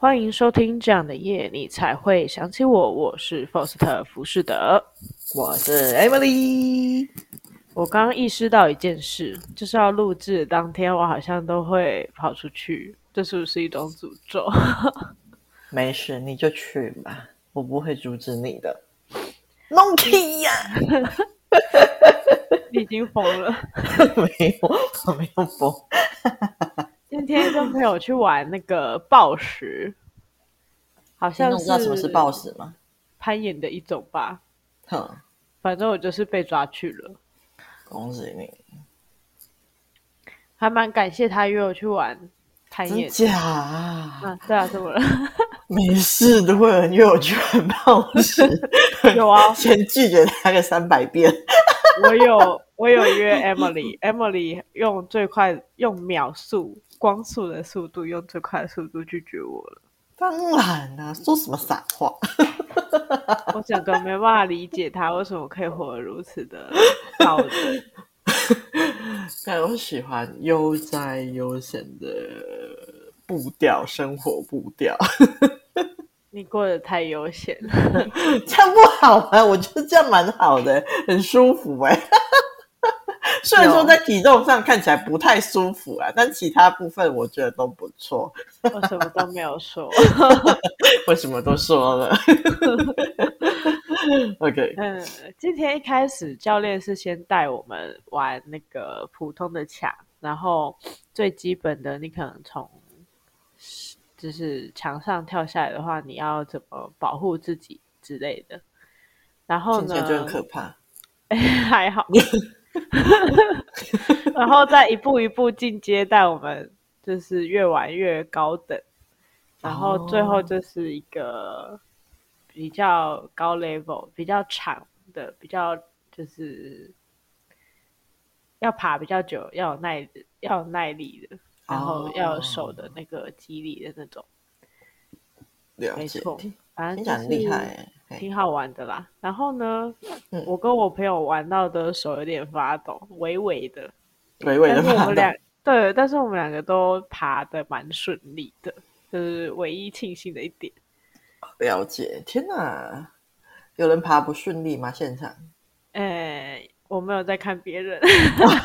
欢迎收听这样的夜，你才会想起我。我是 Foster 浮士德，我是 Emily。我刚刚意识到一件事，就是要录制当天，我好像都会跑出去，这是不是一种诅咒？没事，你就去吧，我不会阻止你的。弄屁呀！你已经疯了？没有，我没有疯。今天跟朋友去玩那个暴石，好像是知道什么是暴石吗？攀岩的一种吧。哼，反正我就是被抓去了。恭喜你！还蛮感谢他约我去玩攀岩。真假啊？啊，对啊，怎么了？没事的，会有人约我去玩暴石。有啊，先拒绝他个三百遍。我有，我有约 Emily，Emily 用最快用秒速。光速的速度，用最快的速度拒绝我了。当然啦、啊，说什么傻话！我整个没办法理解他为什么可以活得如此的高冷。但我喜欢悠哉悠闲的步调，生活步调。你过得太悠闲了，这样不好啊！我觉得这样蛮好的，很舒服哎。虽然说在体重上看起来不太舒服啊，但其他部分我觉得都不错。我什么都没有说，我什么都说了。OK，嗯，今天一开始教练是先带我们玩那个普通的墙，然后最基本的，你可能从就是墙上跳下来的话，你要怎么保护自己之类的。然后呢，就很可怕。还好。然后再一步一步进阶，带我们就是越玩越高等，然后最后就是一个比较高 level、比较长的、比较就是要爬比较久、要有耐、要有耐力的，然后要有手的那个肌力的那种。没错，反正就是厉害。挺好玩的啦，然后呢，嗯、我跟我朋友玩到的手有点发抖，微微的，微微的我们两对，但是我们两个都爬的蛮顺利的，就是唯一庆幸的一点。了解，天哪，有人爬不顺利吗？现场？哎，我没有在看别人。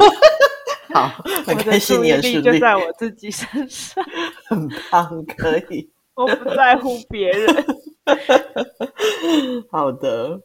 好，很开心顺利就在我自己身上，很棒，可以。我不在乎别人。好的。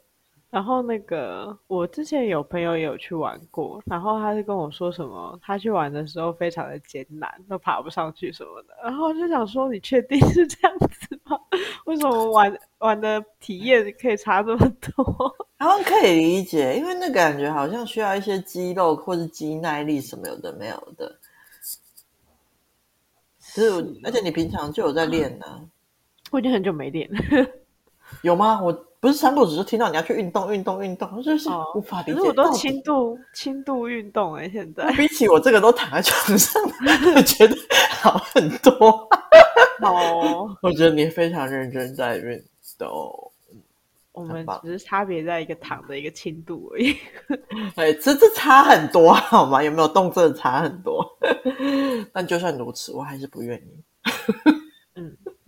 然后那个，我之前有朋友也有去玩过，然后他是跟我说什么，他去玩的时候非常的艰难，都爬不上去什么的。然后我就想说，你确定是这样子吗？为什么玩玩的体验可以差这么多？然后可以理解，因为那感觉好像需要一些肌肉或是肌耐力什么有的没有的。是，而且你平常就有在练呢、啊。我已经很久没练了，有吗？我不是三不五时就听到你要去运动、运动、运动，就是无法理解。可是我都轻度、轻度运动哎、欸，现在比起我这个都躺在床上，我觉得好很多。哦，我觉得你非常认真在运动。我们只是差别在一个躺的一个轻度而已。哎，这这差很多好吗？有没有动真的差很多？但就算如此，我还是不愿意。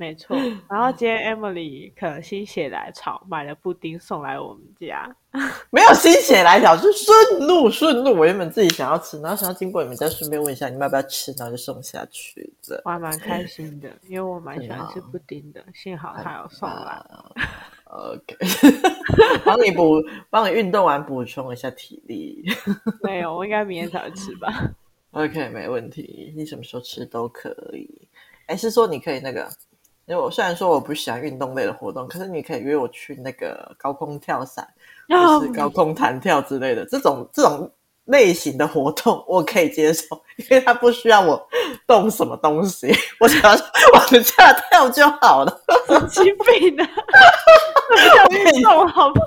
嗯。没错，然后今天 Emily 可能心血来潮买了布丁送来我们家，没有心血来潮，是顺路顺路。我原本自己想要吃，然后想要经过你们，家顺便问一下你们要不要吃，然后就送下去的。我还蛮开心的，因为我蛮喜欢吃 布丁的，幸好他有送来。OK，帮你补，帮你运动完补充一下体力。没有，我应该明天才会吃吧。OK，没问题，你什么时候吃都可以。哎，是说你可以那个。因为我虽然说我不喜欢运动类的活动，可是你可以约我去那个高空跳伞，或是高空弹跳之类的这种这种类型的活动，我可以接受，因为它不需要我动什么东西，我只要往下跳就好了。神经病的，运动好不好？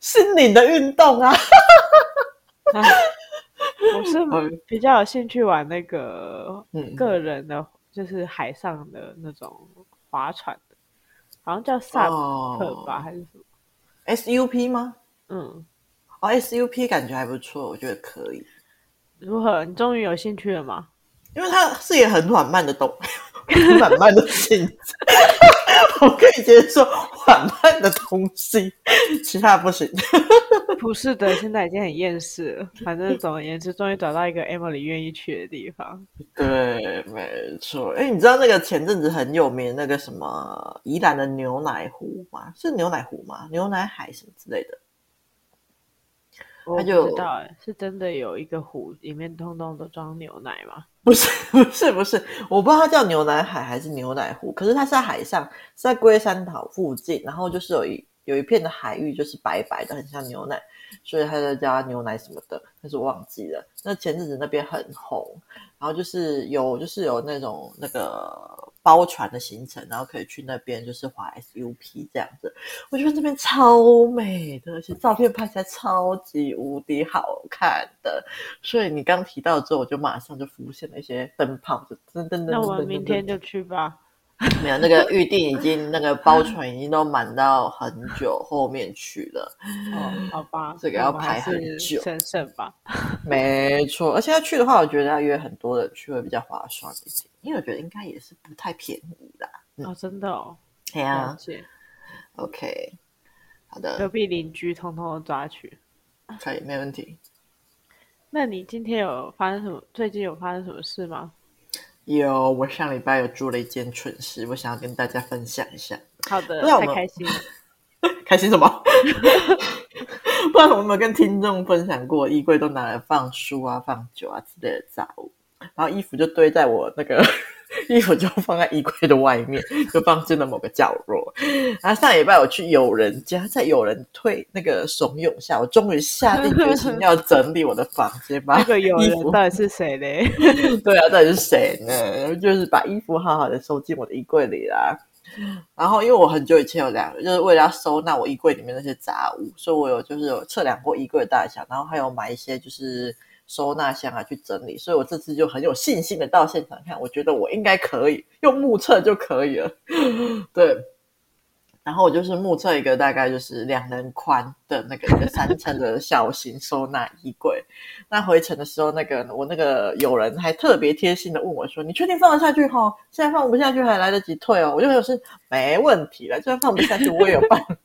心灵的运动啊！我是比较有兴趣玩那个个人的。就是海上的那种划船的，好像叫 SUP 吧，还是什么 SUP 吗？嗯，哦，SUP 感觉还不错，我觉得可以。如何？你终于有兴趣了吗？因为它是也很缓慢的动，缓慢的性子，我可以接受缓慢的东西，其他不行。不是的，现在已经很厌世了。反正总而言之，终于找到一个 Emily 愿意去的地方。对，没错。哎，你知道那个前阵子很有名那个什么宜兰的牛奶湖吗？是牛奶湖吗？牛奶海什么之类的？我不知道，哎，是真的有一个湖，里面通通都装牛奶吗？不是，不是，不是，我不知道它叫牛奶海还是牛奶湖。可是它是在海上，是在龟山岛附近，然后就是有一有一片的海域，就是白白的，很像牛奶，所以它在加牛奶什么的，但是我忘记了。那前阵子那边很红，然后就是有就是有那种那个。包船的行程，然后可以去那边，就是滑 SUP 这样子。我觉得这边超美的，而且照片拍起来超级无敌好看的。所以你刚提到之后，我就马上就浮现了一些灯泡，就噔噔噔。那我们明天就去吧。没有，那个预定已经那个包船已经都满到很久后面去了。哦，好吧，这个要排很久。省省吧？没错，而且要去的话，我觉得要约很多人去会比较划算一点，因为我觉得应该也是不太便宜啦。嗯、哦，真的哦。对啊。OK，好的。隔壁邻居通通抓去。可以，没问题。那你今天有发生什么？最近有发生什么事吗？有，我上礼拜有做了一件蠢事，我想要跟大家分享一下。好的，太开心了。开心什么？不知道我有没有跟听众分享过，衣柜都拿来放书啊、放酒啊之类的杂物，然后衣服就堆在我那个。衣服就放在衣柜的外面，就放进了某个角落。然后上礼拜我去友人家，在友人推那个怂恿下，我终于下定决心要整理我的房间。把 那个友人到底是谁嘞？对啊，到底是谁呢？就是把衣服好好的收进我的衣柜里啦。然后因为我很久以前有量，就是为了要收纳我衣柜里面那些杂物，所以我有就是有测量过衣柜的大小，然后还有买一些就是。收纳箱啊，去整理，所以我这次就很有信心的到现场看，我觉得我应该可以用目测就可以了，对。然后我就是目测一个大概就是两人宽的那个一个三层的小型收纳衣柜。那回程的时候，那个我那个友人还特别贴心的问我说：“你确定放得下去哈？现在放不下去还来得及退哦。”我就说是没问题了，就算放不下去我也有办法。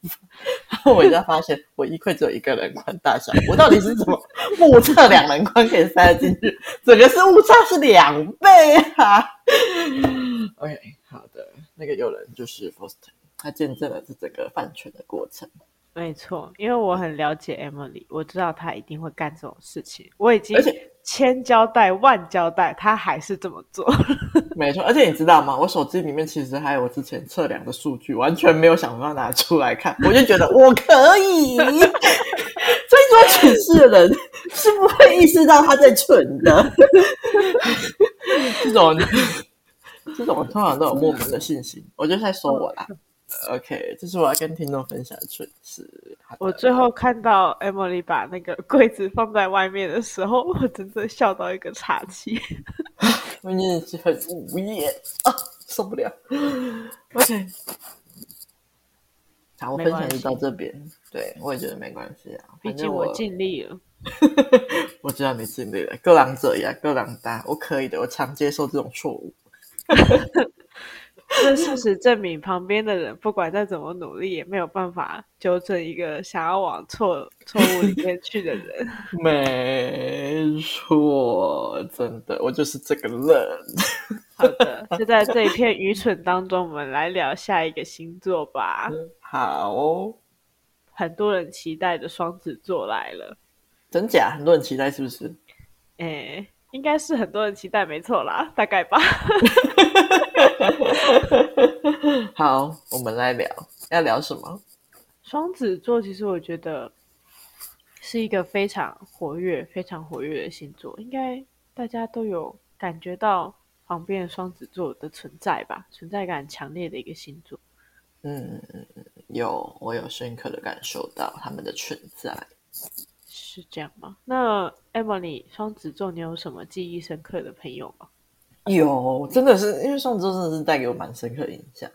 然后我一下发现我衣柜只有一个人宽大小，我到底是怎么目测两人宽可以塞得进去？整个是误差是两倍啊！OK，好的，那个友人就是 Foster。他见证了这整个饭圈的过程。没错，因为我很了解 Emily，我知道他一定会干这种事情。我已经千交代万交代，他还是这么做。没错，而且你知道吗？我手机里面其实还有我之前测量的数据，完全没有想要拿出来看。我就觉得我可以。所以做蠢事的人是不会意识到他在蠢的。这种 这种通常都有莫名的信心。我就在说我啦。OK，这是我要跟听众分享的蠢事。我最后看到 Emily 把那个柜子放在外面的时候，我真的笑到一个岔气。我真的是很无言啊，受不了。OK，好，我分享就到这边。对，我也觉得没关系啊，毕竟我尽力了。我知道你尽力了，各狼者呀，各狼大，我可以的，我常接受这种错误。这事实证明，旁边的人不管再怎么努力，也没有办法纠正一个想要往错错误里面去的人。没错，真的，我就是这个人。好的，就在这一片愚蠢当中，我们来聊下一个星座吧。好哦，很多人期待的双子座来了。真假？很多人期待是不是？哎，应该是很多人期待，没错啦，大概吧。好，我们来聊，要聊什么？双子座其实我觉得是一个非常活跃、非常活跃的星座，应该大家都有感觉到旁边的双子座的存在吧？存在感强烈的一个星座。嗯，有，我有深刻的感受到他们的存在。是这样吗？那 Emily，双子座，你有什么记忆深刻的朋友吗？有，真的是因为双子座真的是带给我蛮深刻的印象。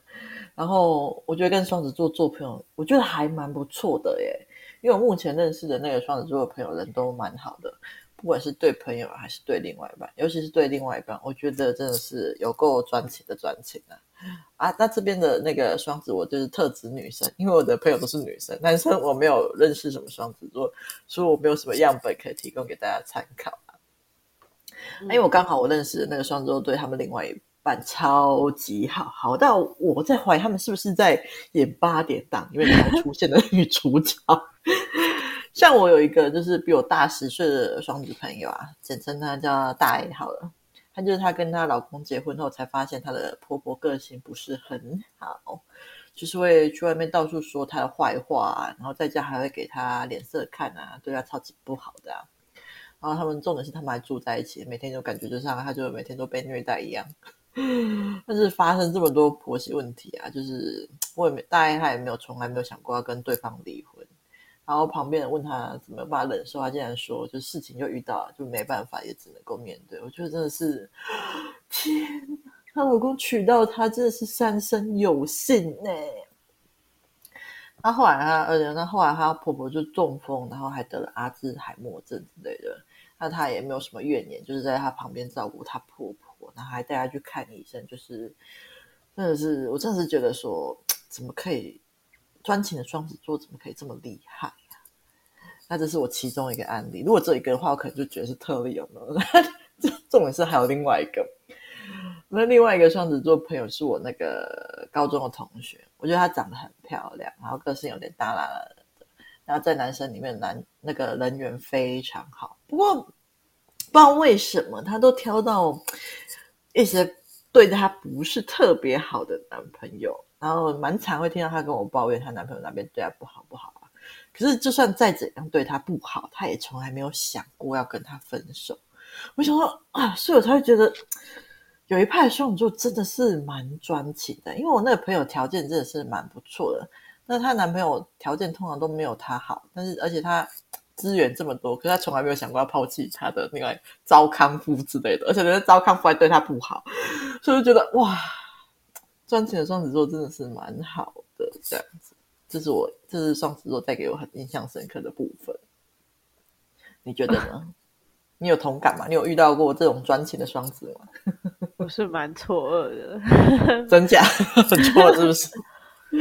然后我觉得跟双子座做朋友，我觉得还蛮不错的耶。因为我目前认识的那个双子座的朋友人都蛮好的。不管是对朋友还是对另外一半，尤其是对另外一半，我觉得真的是有够专情的专情啊！啊，那这边的那个双子，我就是特指女生，因为我的朋友都是女生，男生我没有认识什么双子座，所以我没有什么样本可以提供给大家参考啊。因为我刚好我认识那个双子座，对他们另外一半超级好，好到我在怀疑他们是不是在演八点档，因为里面出现的女主角。像我有一个就是比我大十岁的双子朋友啊，简称她叫大 A 好了。她就是她跟她老公结婚后才发现她的婆婆个性不是很好，就是会去外面到处说她的坏话，然后在家还会给她脸色看啊，对她超级不好的啊。然后他们重点是他们还住在一起，每天就感觉就像他就每天都被虐待一样。但是发生这么多婆媳问题啊，就是我也没大概他也没有从来没有想过要跟对方离婚。然后旁边人问他怎么办法忍受，他竟然说：“就事情就遇到了，就没办法，也只能够面对。”我觉得真的是，天！她老公娶到她真的是三生有幸呢。那后来她，而且那后来她婆婆就中风，然后还得了阿兹海默症之类的。那他也没有什么怨言，就是在他旁边照顾他婆婆，然后还带他去看医生。就是真的是，我真的是觉得说，怎么可以？专情的双子座怎么可以这么厉害呀、那这是我其中一个案例。如果这一个的话，我可能就觉得是特例，有没有？重点是还有另外一个。那另外一个双子座朋友是我那个高中的同学，我觉得她长得很漂亮，然后个性有点大啦啦的，然后在男生里面男那个人缘非常好。不过不知道为什么，他都挑到一些对他不是特别好的男朋友。然后蛮常会听到他跟我抱怨他男朋友那边对他不好不好啊。可是就算再怎样对他不好，他也从来没有想过要跟他分手。我想说啊，所以我才会觉得有一派双子座真的是蛮专情的。因为我那个朋友条件真的是蛮不错的，那她男朋友条件通常都没有她好，但是而且她资源这么多，可是她从来没有想过要抛弃她的另外糟糠夫之类的，而且那糟糠夫还对她不好，所以就觉得哇。专情的双子座真的是蛮好的，这样子，这是我，这是双子座带给我很印象深刻的部分。你觉得呢？你有同感吗？你有遇到过这种专情的双子吗？我是蛮错愕的，真假？很错愕是不是？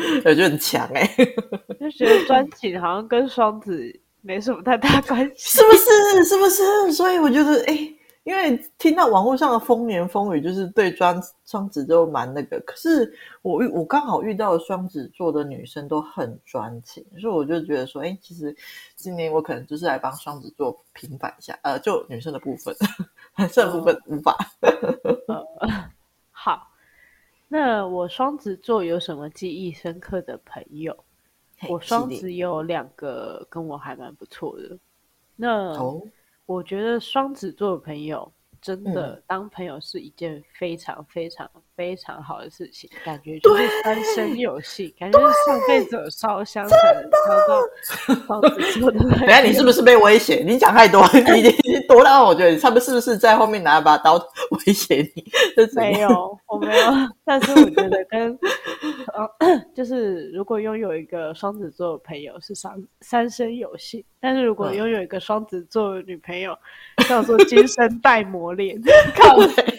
我觉得很强哎、欸，就觉得专情好像跟双子没什么太大关系，是不是？是不是？所以我觉得哎。欸因为听到网络上的风言风语，就是对双双子都蛮那个。可是我遇我刚好遇到双子座的女生都很专情，所以我就觉得说，哎，其实今年我可能就是来帮双子座平反一下，呃，就女生的部分，男生的部分无法。呃，好，那我双子座有什么记忆深刻的朋友？我双子有两个跟我还蛮不错的。那。哦我觉得双子座的朋友真的当朋友是一件非常非常非常好的事情，嗯、感觉就是三生有幸，感觉是上辈子烧香才能烧到双子座的。等下你是不是被威胁？你讲太多，你已经多到我觉得他们是不是在后面拿了把刀威胁你？没有，我没有。但是我觉得跟。就是如果拥有一个双子座的朋友是三三生有幸，但是如果拥有一个双子座的女朋友，嗯、叫做今生带磨练。靠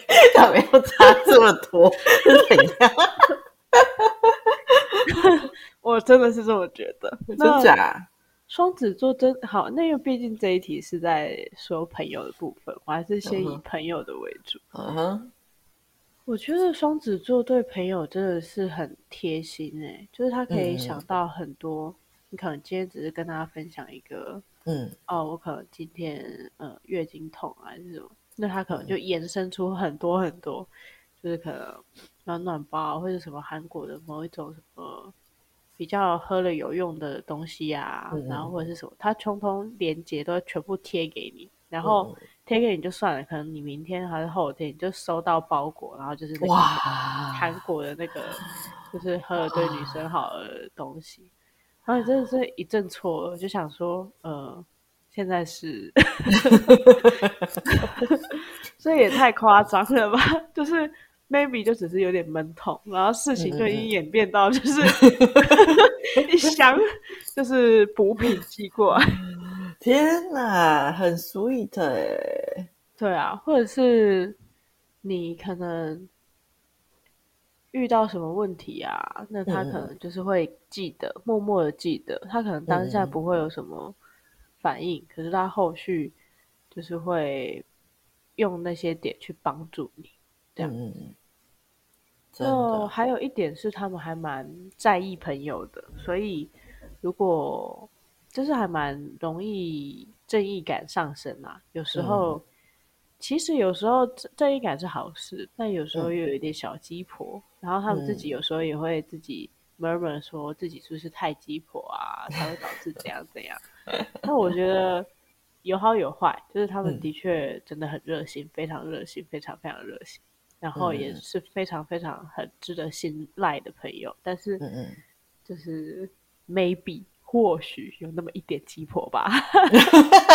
北，他没有差这么多，是怎样？我真的是这么觉得，真假？双子座真好，那因为毕竟这一题是在说朋友的部分，我还是先以朋友的为主。嗯哼。我觉得双子座对朋友真的是很贴心诶、欸，就是他可以想到很多。嗯、你可能今天只是跟大家分享一个，嗯，哦，我可能今天呃月经痛啊这种，那他可能就延伸出很多很多，就是可能暖暖包或者什么韩国的某一种什么比较喝了有用的东西啊，嗯、然后或者是什么，他通通连接都全部贴给你，然后。嗯。贴给你就算了，可能你明天还是后天你就收到包裹，然后就是那个韩国的那个，就是喝了对女生好的东西，然后你真的是一阵错愕，就想说，呃，现在是，这也太夸张了吧？就是 maybe 就只是有点闷痛，然后事情就已经演变到就是 一箱就是补品寄过来。天哪，很 sweet 哎。对啊，或者是你可能遇到什么问题啊，那他可能就是会记得，嗯、默默的记得。他可能当下不会有什么反应，嗯、可是他后续就是会用那些点去帮助你，这样。嗯那还有一点是，他们还蛮在意朋友的，所以如果就是还蛮容易正义感上升啊。有时候、嗯、其实有时候正义感是好事，但有时候又有一点小鸡婆，嗯、然后他们自己有时候也会自己 murmur 说自己是不是太鸡婆啊，才会导致怎样怎样。那我觉得有好有坏，就是他们的确真的很热心，非常热心，非常非常热心。然后也是非常非常很值得信赖的朋友，嗯、但是就是 maybe 或许有那么一点鸡婆吧，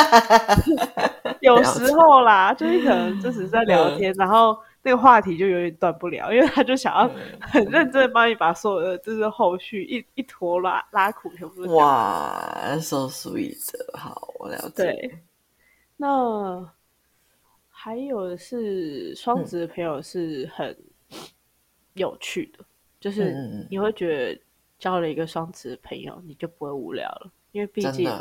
有时候啦，就是可能就只是在聊天，嗯、然后那个话题就有点断不了，因为他就想要很认真帮你把所有的就是后续一一坨拉拉苦全部。哇，so sweet，好，我了解。对，那。还有的是双子的朋友是很有趣的，嗯、就是你会觉得交了一个双子的朋友，你就不会无聊了，因为毕竟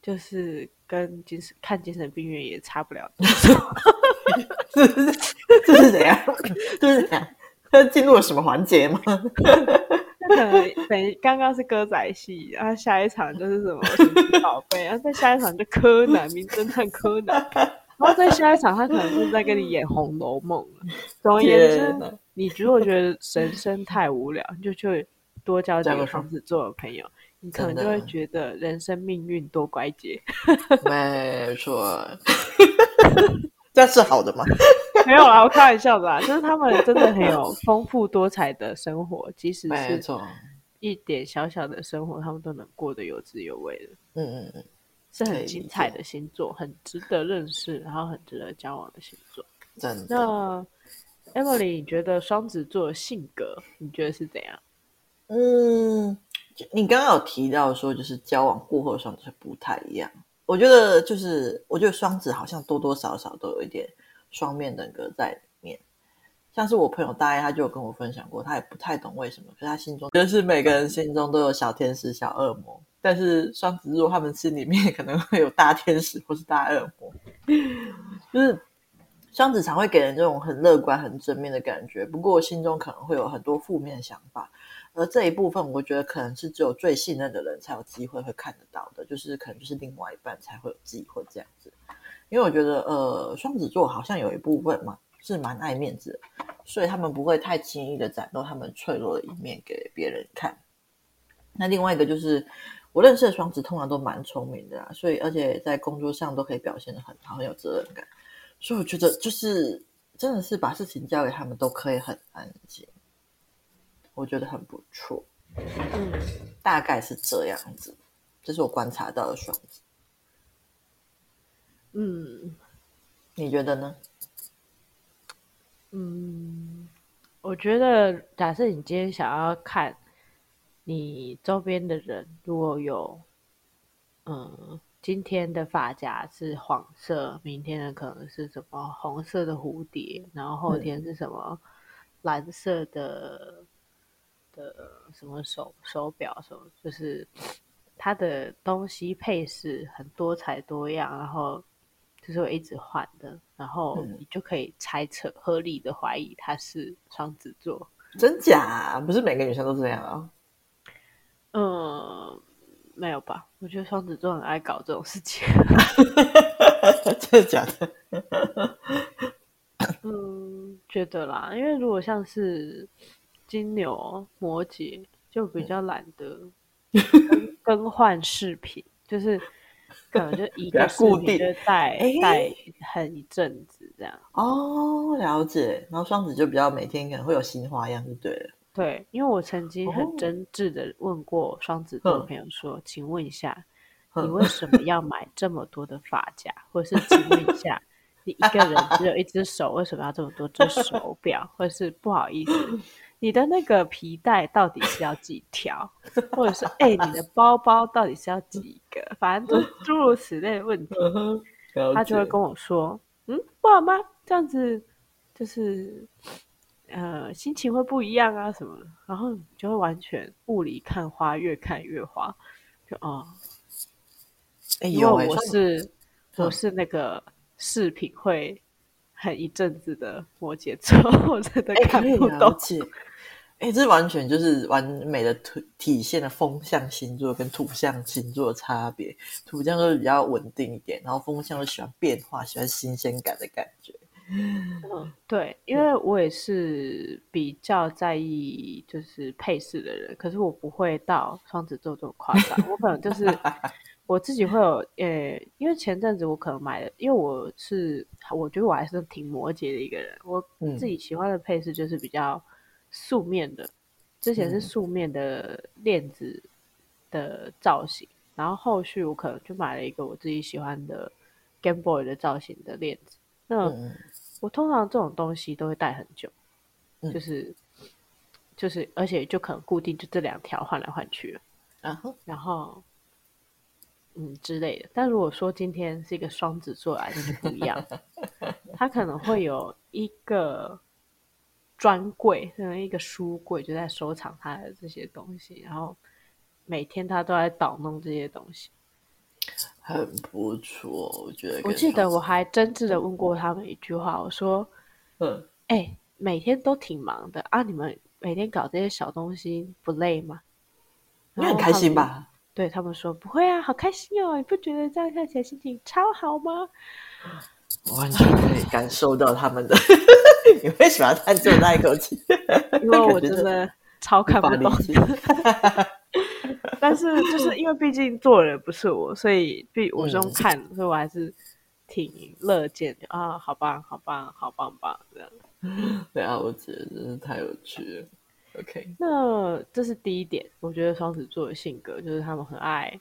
就是跟精神看精神病院也差不了多少。这是这是怎样？这是怎样？他进入了什么环节吗？可能等刚刚是歌仔戏，然后下一场就是什么神奇宝贝，然后再下一场就柯南，名侦探柯南。然后在下一场，他可能就是在跟你演《红楼梦》了。总而言之，哪你如果觉得人生太无聊，你就去多交几个双子座的朋友，你可能就会觉得人生命运多乖节。没错，这是好的吗？没有啦，我开玩笑的啦。就是他们真的很有丰富多彩的生活，即使是一点小小的生活，他们都能过得有滋有味的。嗯嗯嗯。是很精彩的星座，很值得认识，然后很值得交往的星座。真的。那 Emily，你觉得双子座的性格，你觉得是怎样？嗯，你刚刚有提到说，就是交往过后双子不太一样。我觉得就是，我觉得双子好像多多少少都有一点双面人格在里面。像是我朋友大爱，他就有跟我分享过，他也不太懂为什么，可是他心中就是每个人心中都有小天使、小恶魔。但是双子座他们心里面可能会有大天使或是大恶魔，就是双子常会给人这种很乐观、很正面的感觉，不过心中可能会有很多负面想法。而这一部分，我觉得可能是只有最信任的人才有机会会看得到的，就是可能就是另外一半才会有机会这样子。因为我觉得，呃，双子座好像有一部分嘛是蛮爱面子的，所以他们不会太轻易的展露他们脆弱的一面给别人看。那另外一个就是。我认识的双子通常都蛮聪明的啊，所以而且在工作上都可以表现得很好，很有责任感。所以我觉得就是真的是把事情交给他们都可以很安静，我觉得很不错。嗯，大概是这样子，这是我观察到的双子。嗯，你觉得呢？嗯，我觉得假设你今天想要看。你周边的人如果有，嗯，今天的发夹是黄色，明天的可能是什么红色的蝴蝶，然后后天是什么蓝色的、嗯、的什么手手表什么，就是它的东西配饰很多彩多样，然后就是会一直换的，然后你就可以猜测、合理的怀疑他是双子座，真假？不是每个女生都这样啊。嗯，没有吧？我觉得双子座很爱搞这种事情。真的假的？嗯，觉得啦，因为如果像是金牛、摩羯，就比较懒得更换饰品，就是可能就 一个饰品就戴戴很一阵子这样。哦，了解。然后双子就比较每天可能会有新花样，就对了。对，因为我曾经很真挚的问过双子座的朋友说：“哦、请问一下，你为什么要买这么多的发夹？或者是请问一下，你一个人只有一只手，为什么要这么多只手表？或者是不好意思，你的那个皮带到底是要几条，或者是哎，你的包包到底是要几个？反正都诸如此类的问题，他就会跟我说，嗯，不好吗？这样子就是呃，心情会不一样啊什么，然后你就会完全雾里看花，越看越花，就哦，哎，因为我是我是那个饰品会很一阵子的摩羯座，我真的看不懂。哎，这完全就是完美的体体现了风象星座跟土象星座的差别。土象就是比较稳定一点，然后风象就喜欢变化，喜欢新鲜感的感觉。嗯，对，因为我也是比较在意就是配饰的人，可是我不会到双子座这么夸张。我可能就是 我自己会有，呃，因为前阵子我可能买的，因为我是我觉得我还是挺摩羯的一个人，我自己喜欢的配饰就是比较。素面的，之前是素面的链子的造型，嗯，然后后续我可能就买了一个我自己喜欢的 Game Boy 的造型的链子。那，嗯，我通常这种东西都会戴很久，嗯，就是就是，而且就可能固定就这两条换来换去了，然后然后嗯之类的。但如果说今天是一个双子座来，就不一样，他可能会有一个。专柜，像一个书柜，就在收藏他的这些东西，然后每天他都在捣弄这些东西，很不错，我觉得。我记得我还真挚的问过他们一句话，我说：“嗯，哎、欸，每天都挺忙的啊，你们每天搞这些小东西不累吗？你很开心吧？”对他们说：“不会啊，好开心哦，你不觉得这样看起来心情超好吗？”完全可以感受到他们的。你为什么要叹这么大一口气？因为我真的超看不懂。但是就是因为毕竟做人不是我，所以必我是用看、嗯，所以我还是挺乐见的啊！好棒，好棒，好棒棒这样。对啊，我觉得真是太有趣了。OK，那这是第一点，我觉得双子座的性格就是他们很爱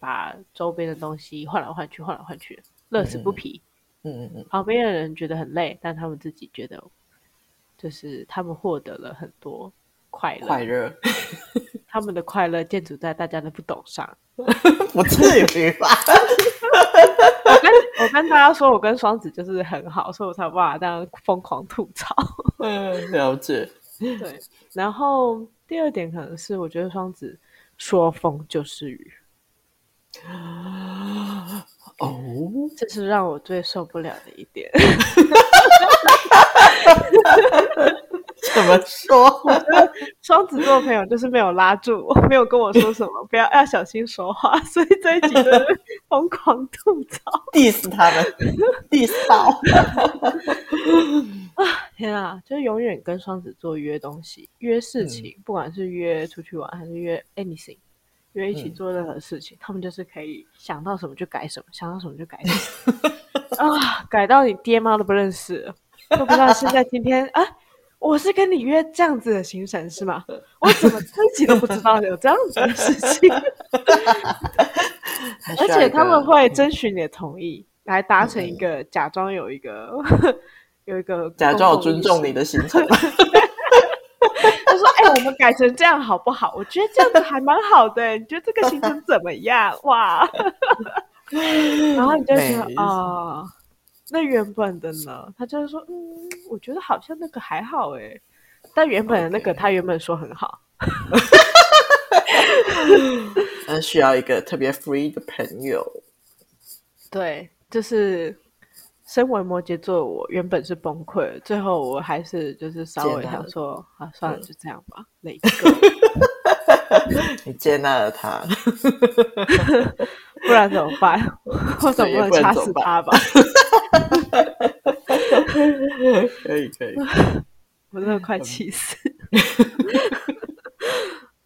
把周边的东西换来换去，换来换去，乐此不疲。嗯嗯嗯嗯，旁边的人觉得很累，但他们自己觉得，就是他们获得了很多快乐。快乐，他们的快乐建筑在大家的不懂上。不至于吧？我跟我跟大家说，我跟双子就是很好，所以我才有办法这样疯狂吐槽。嗯，了解。对，然后第二点可能是，我觉得双子说风就是雨。哦，这是让我最受不了的一点。怎么说？双子座朋友就是没有拉住我，没有跟我说什么，不要要小心说话，所以这一集就是疯狂吐槽，diss 他们，diss 到 啊！天啊，就是永远跟双子座约东西、约事情，嗯、不管是约出去玩还是约 anything。约一起做任何事情，嗯，他们就是可以想到什么就改什么，想到什么就改什么啊，改到你爹妈都不认识了，都不知道现在今天啊，我是跟你约这样子的行程是吗？我怎么自己都不知道有这样子的事情，而且他们会征询你的同意，来达成一个假装有一个、嗯、有一个假装我尊重你的行程。他说哎、欸，我们改成这样好不好？我觉得这样子还蛮好的。你觉得这个行程怎么样？哇！然后你就说啊、呃，那原本的呢？他就是说，嗯，我觉得好像那个还好哎。但原本的那个他原本说很好。那需要一个特别 free 的朋友。对，就是。身为摩羯座，我原本是崩溃了，最后我还是就是稍微想说，啊，算了，就这样吧，累个。你接纳了他，不然怎么办？我总不能掐死他吧？可以可以，我真的快气死。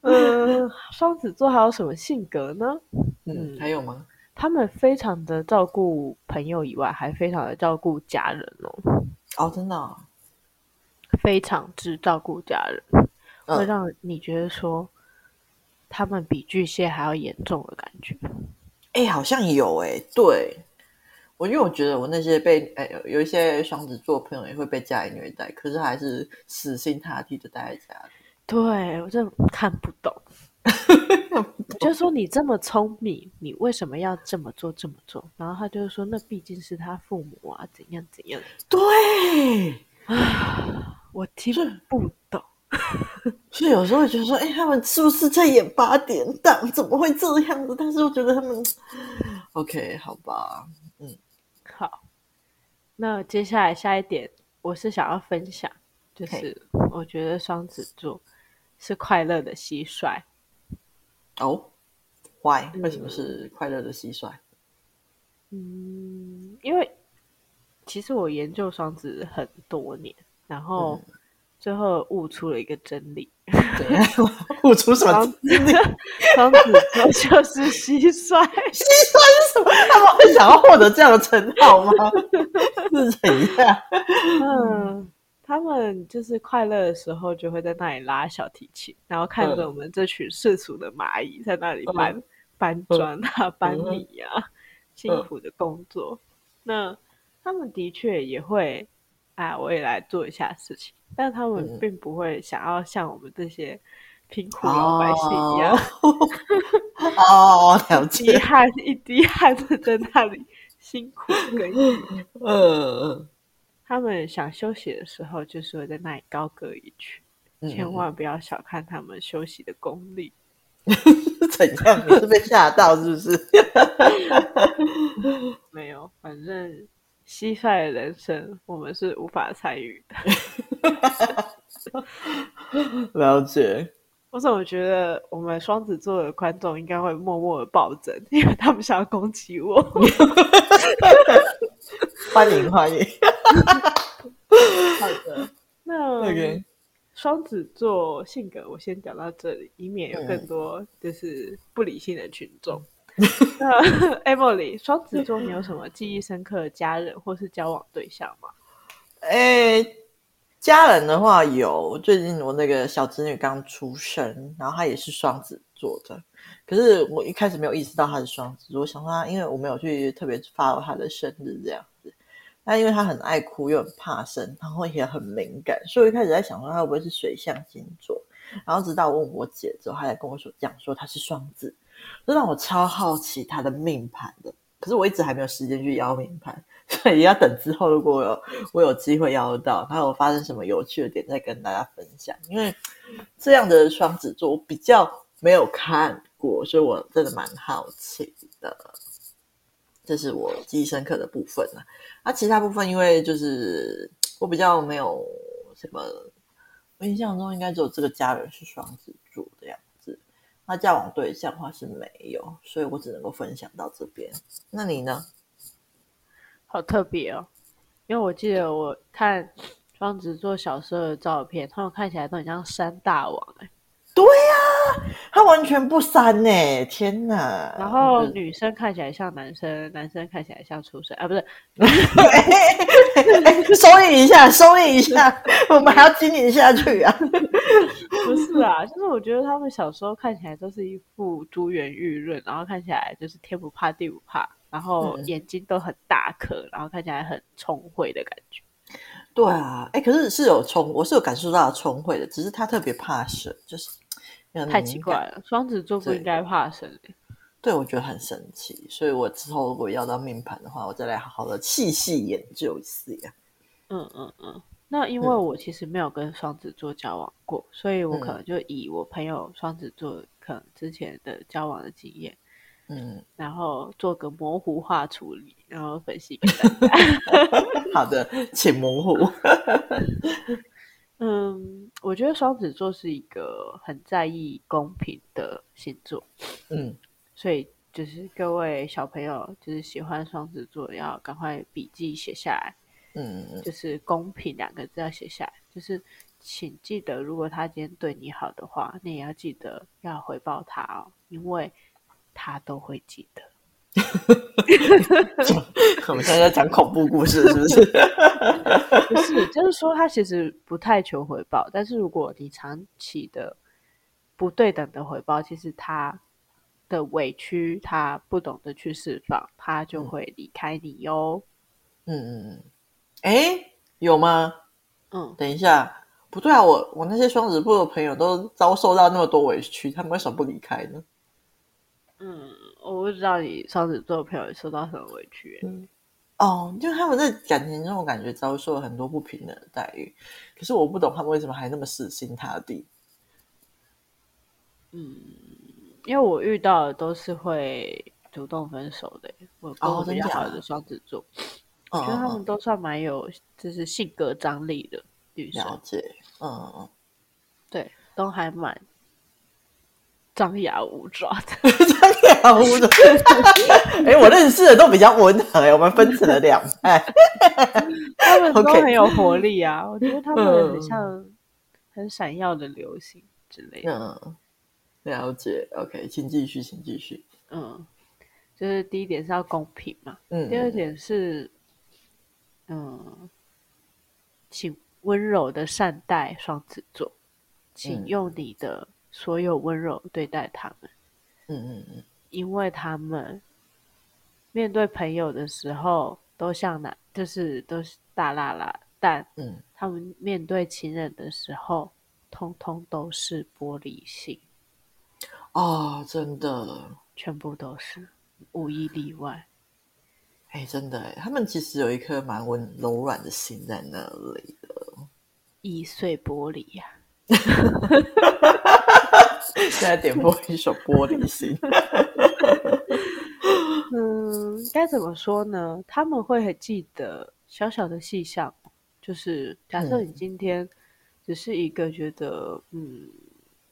嗯，双子座还有什么性格呢？嗯，还有吗？他们非常的照顾朋友以外，还非常的照顾家人哦。哦，真的、哦，非常之照顾家人，会让你觉得说他们比巨蟹还要严重的感觉。哎，好像有哎，对我，因为我觉得我那些被哎有一些双子座朋友也会被家里虐待，可是还是死心塌地的待在家里。对，我真的看不懂。就说你这么聪明，你为什么要这么做这么做？然后他就说，那毕竟是他父母啊，怎样怎样。对啊，我听不懂。所以有时候会觉得说，哎，他们是不是在演八点档？怎么会这样子？但是我觉得他们，OK，好吧，嗯，好。那接下来下一点，我是想要分享，就是我觉得双子座是快乐的蟋蟀。哦，Why？为什么是快乐的蟋蟀？嗯，因为其实我研究双子很多年，然后最后悟出了一个真理。悟出什么真理？双子座就是蟋蟀。蟋蟀是什么？他们会想要获得这样的称号吗？是怎样？嗯。他们就是快乐的时候，就会在那里拉小提琴，然后看着我们这群世俗的蚂蚁在那里搬、嗯、搬砖啊、搬米啊，嗯、辛苦的工作。那他们的确也会，哎，我也来做一下事情，但他们并不会想要像我们这些贫苦老百姓一样，哦，了解，一滴汗一滴汗的在那里辛苦耕耘，嗯。他们想休息的时候，就是会在那里高歌一曲。嗯、千万不要小看他们休息的功力。怎样？你是被吓到是不是？没有，反正蟋蟀的人生我们是无法参与的。了解。我怎么觉得我们双子座的观众应该会默默的暴增，因为他们想要攻击我。欢 迎欢迎，好的，那 OK，双子座性格我先讲到这里，以免有更多就是不理性的群众。嗯、那 Emily，双子座你有什么记忆深刻的家人或是交往对象吗？诶，家人的话有，最近我那个小侄女刚出生，然后她也是双子座的。可是我一开始没有意识到她是双子座，我想说她，因为我没有去特别 follow 她的生日这样。子。那因为她很爱哭，又很怕生，然后也很敏感，所以我一开始在想说她会不会是水象星座。然后直到我问我姐之后，她才跟我说讲说她是双子，这让我超好奇他的命盘的。可是我一直还没有时间去邀命盘，所以也要等之后，如果我有我有机会邀到，他有发生什么有趣的点，再跟大家分享。因为这样的双子座我比较没有看过，所以我真的蛮好奇的。这是我记忆深刻的部分了。那、啊、其他部分，因为就是我比较没有什么，我印象中应该只有这个家人是双子座的样。那交往对象的话是没有，所以我只能够分享到这边。那你呢？好特别哦，因为我记得我看双子座小时候的照片，他们看起来都很像山大王哎。他完全不删呢！天哪！然后女生看起来像男生，男生看起来像畜生啊，不是？收敛一下，收敛一下，我们还要经营下去啊！不是啊，就是我觉得他们小时候看起来都是一副珠圆玉润，然后看起来就是天不怕地不怕，然后眼睛都很大颗，然后看起来很聪慧的感觉。对啊，哎，可是是有聪，我是有感受到聪慧的，只是他特别怕蛇，就是。太奇怪了，双子座不应该怕生。对，我觉得很神奇，所以我之后如果要到命盘的话，我再来好好的细细研究一次呀。嗯嗯嗯。那因为我其实没有跟双子座交往过，嗯、所以我可能就以我朋友双子座可能之前的交往的经验，嗯，然后做个模糊化处理，然后分析给大家。好的，请模糊。嗯，我觉得双子座是一个很在意公平的星座。嗯，所以就是各位小朋友，就是喜欢双子座，要赶快笔记写下来。嗯，就是公平两个字要写下来。就是请记得，如果他今天对你好的话，你也要记得要回报他哦，因为他都会记得。我们现在在讲恐怖故事，是不是？不是，就是说他其实不太求回报，但是如果你长期的不对等的回报，其实他的委屈，他不懂得去释放，他就会离开你哟。嗯嗯嗯，哎，有吗？嗯，等一下，不对啊，我我那些双子座的朋友都遭受到那么多委屈，他们为什么不离开呢？嗯，我不知道你双子座的朋友受到什么委屈。嗯，哦，就他们在感情中，我感觉遭受了很多不平等的待遇。可是我不懂他们为什么还那么死心塌地。嗯，因为我遇到的都是会主动分手的。我跟我比较好的双子座，我觉得他们都算蛮有，就是性格张力的女生。了解，嗯嗯，对，都还蛮。张牙舞爪的，张牙舞爪。哎，我认识的都比较温和，我们分成了两派。他们都很有活力啊.我觉得他们很像很闪耀的流星之类的。嗯，了解。OK，请继续，请继续。嗯，就是第一点是要公平嘛。嗯。第二点是，嗯，请温柔的善待双子座，请用你的。所有温柔对待他们，嗯嗯嗯，因为他们面对朋友的时候都像男，就是都是大剌剌，但嗯，他们面对情人的时候，通通都是玻璃心。哦，真的，全部都是，无一例外。哎，真的，他们其实有一颗蛮温柔软的心在那里的，易碎玻璃呀、啊。现在点播一首《玻璃心》。嗯，该怎么说呢？他们会很记得小小的细项，就是假设你今天只是一个觉得嗯，嗯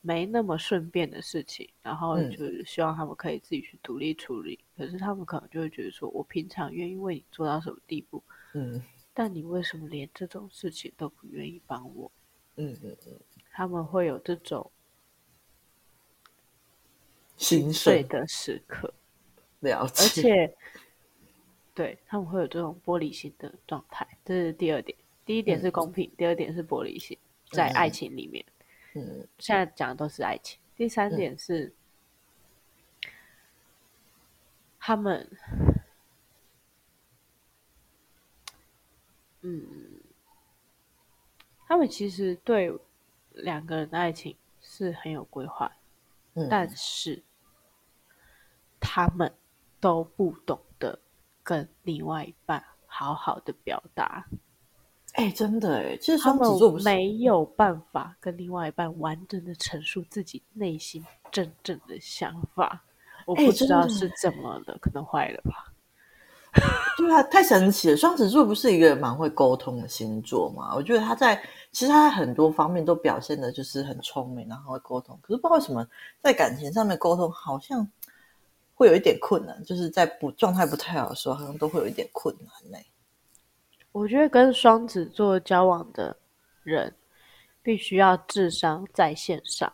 没那么顺便的事情，然后就是希望他们可以自己去独立处理。嗯、可是他们可能就会觉得说，我平常愿意为你做到什么地步，嗯，但你为什么连这种事情都不愿意帮我？嗯嗯嗯，他们会有这种。心碎的时刻，了解。而且，对他们会有这种玻璃心的状态，这是第二点。第一点是公平，嗯、第二点是玻璃心，在爱情里面。嗯，现在讲的都是爱情。第三点是，嗯、他们，嗯，他们其实对两个人的爱情是很有规划。但是，他们都不懂得跟另外一半好好的表达。哎，真的哎，其实双子座没有办法跟另外一半完整的陈述自己内心真正的想法。我不知道是怎么的，可能坏了吧。对啊，太神奇了！双子座不是一个蛮会沟通的星座吗？我觉得他在其实他在很多方面都表现的就是很聪明，然后会沟通。可是不知道为什么在感情上面沟通好像会有一点困难，就是在不状态不太好的时候，好像都会有一点困难呢。我觉得跟双子座交往的人必须要智商在线上，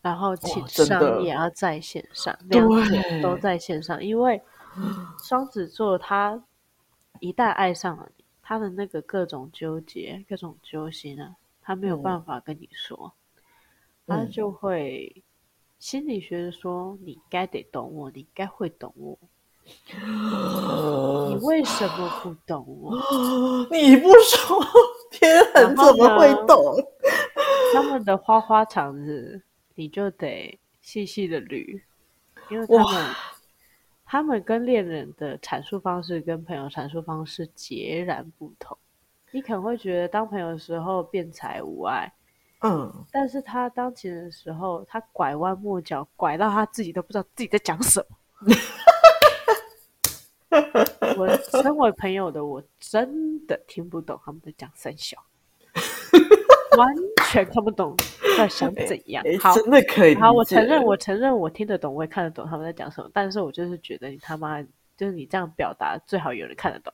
然后情商也要在线上，两者都在线上，因为。双子座，他一旦爱上了你，他的那个各种纠结、各种揪心啊，他没有办法跟你说，嗯、他就会心理学的说：“你该得懂我，你该会懂我。嗯”你为什么不懂我？你不说，别人怎么会懂？他们的花花肠子，你就得细细的捋，因为他们。他们跟恋人的阐述方式跟朋友阐述方式截然不同。你可能会觉得当朋友的时候辩才无碍，嗯，但是他当情人的时候，他拐弯抹角，拐到他自己都不知道自己在讲什么。我 身为朋友的我真的听不懂他们在讲三小。完全看不懂在想怎样。欸欸、好，真的可以。好，我承认，我承认，我听得懂，我也看得懂他们在讲什么。但是我就是觉得你他妈，就是你这样表达，最好有人看得懂。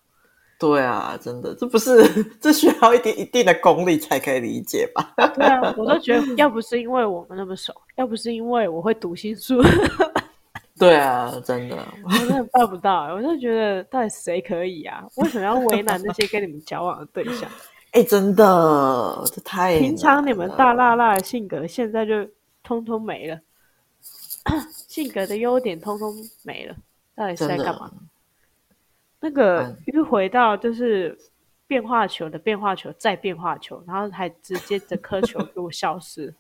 对啊，真的，这不是这需要一点一定的功力才可以理解吧？对啊，我都觉得，要不是因为我们那么熟，要不是因为我会读心术。对啊，真的，我真的办不到。我就觉得，到底谁可以啊？为什么要为难那些跟你们交往的对象？哎，真的，这太平常你们大辣辣的性格，现在就通通没了。性格的优点通通没了，到底是在干嘛？那个又回到就是变化球的变化球再变化球，然后还直接整颗球给我消失。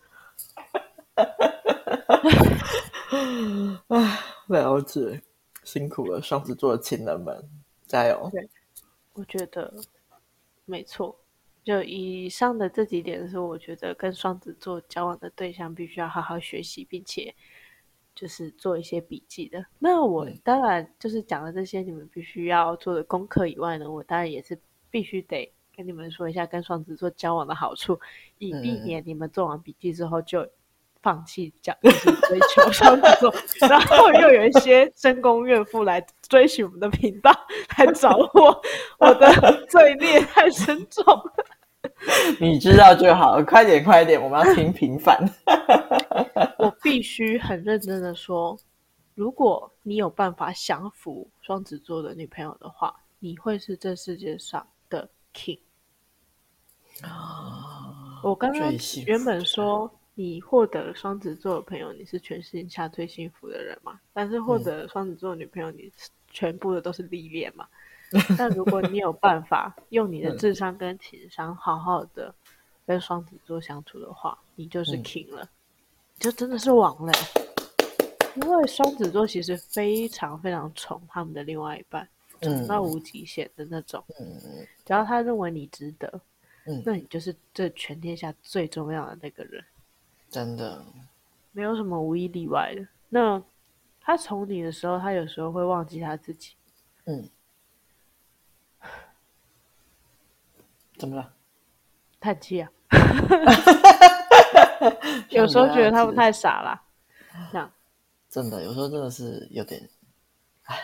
啊，了解，辛苦了，双子座的情人们，加油！对，我觉得没错。就以上的这几点是，我觉得跟双子座交往的对象必须要好好学习，并且就是做一些笔记的。那我当然就是讲了这些你们必须要做的功课以外呢，我当然也是必须得跟你们说一下跟双子座交往的好处，以避免你们做完笔记之后就。放弃讲就是追求双子座，然后又有一些深宫怨妇来追寻我们的频道，来找我，我的罪孽太深重。你知道就好，快点快点，我们要听平凡。我必须很认真的说，如果你有办法降服双子座的女朋友的话，你会是这世界上的 king。我刚刚原本说。你获得了双子座的朋友，你是全世界下最幸福的人嘛？但是获得了双子座的女朋友，你全部的都是历练嘛？嗯、但如果你有办法用你的智商跟情商，好好的跟双子座相处的话，你就是 king 了，嗯、就真的是王了。因为双子座其实非常非常宠他们的另外一半，宠到无极限的那种。嗯、只要他认为你值得，嗯、那你就是这全天下最重要的那个人。真的，没有什么无一例外的。那他宠你的时候，他有时候会忘记他自己。嗯，怎么了？叹气啊！有时候觉得他们太傻了。这样，真的，有时候真的是有点，唉，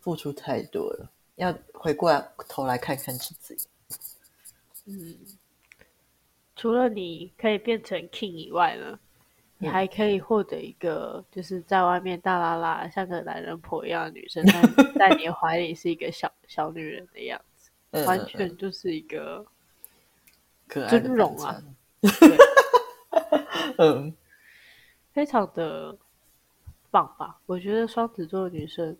付出太多了，要回过来头来看看自己。嗯。除了你可以变成 king 以外呢，你还可以获得一个，就是在外面大拉拉像个男人婆一样的女生，但 在你怀里是一个小小女人的样子，完全就是一个尊荣啊，嗯，非常的棒吧？我觉得双子座的女生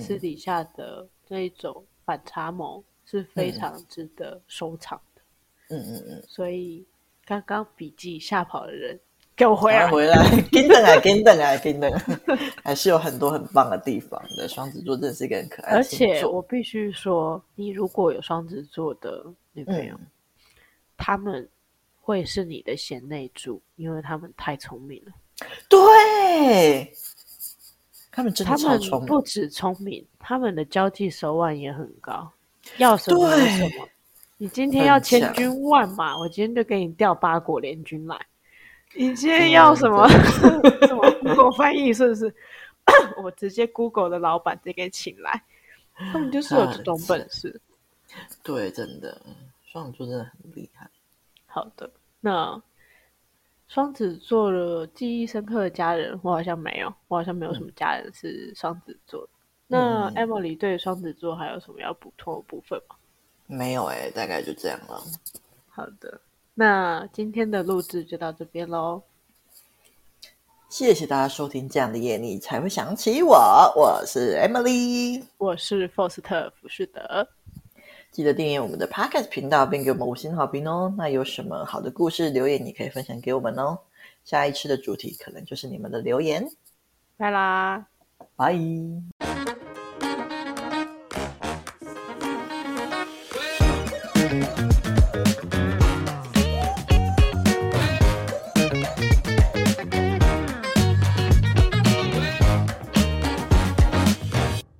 私底下的那一种反差萌是非常值得收藏。嗯嗯嗯，所以刚刚笔记吓跑的人，给我回来回来，跟等啊跟等啊跟等，还是有很多很棒的地方的。双子座真的是一个很可爱的，而且我必须说，你如果有双子座的女朋友，嗯、他们会是你的贤内助，因为他们太聪明了。对，他们真的超聪明，不止聪明，他们的交际手腕也很高，要什么有什么。你今天要千军万马，我今天就给你调八国联军来。你今天要什么？什么 Google 翻译是不是？我直接 Google 的老板直接请来，他们就是有这种本事。对，真的，双子座真的很厉害。好的，那双子座的记忆深刻的家人，我好像没有，我好像没有什么家人是双子座的。嗯、那 Emily 对双子座还有什么要补充的部分吗？没有哎、欸，大概就这样了。好的，那今天的录制就到这边喽。谢谢大家收听，这样的夜你才会想起我。我是 Emily，我是 Forster 福士德。记得订阅我们的 Podcast 频道，并给我们五星好评哦。那有什么好的故事留言，你可以分享给我们哦。下一次的主题可能就是你们的留言。拜啦，拜。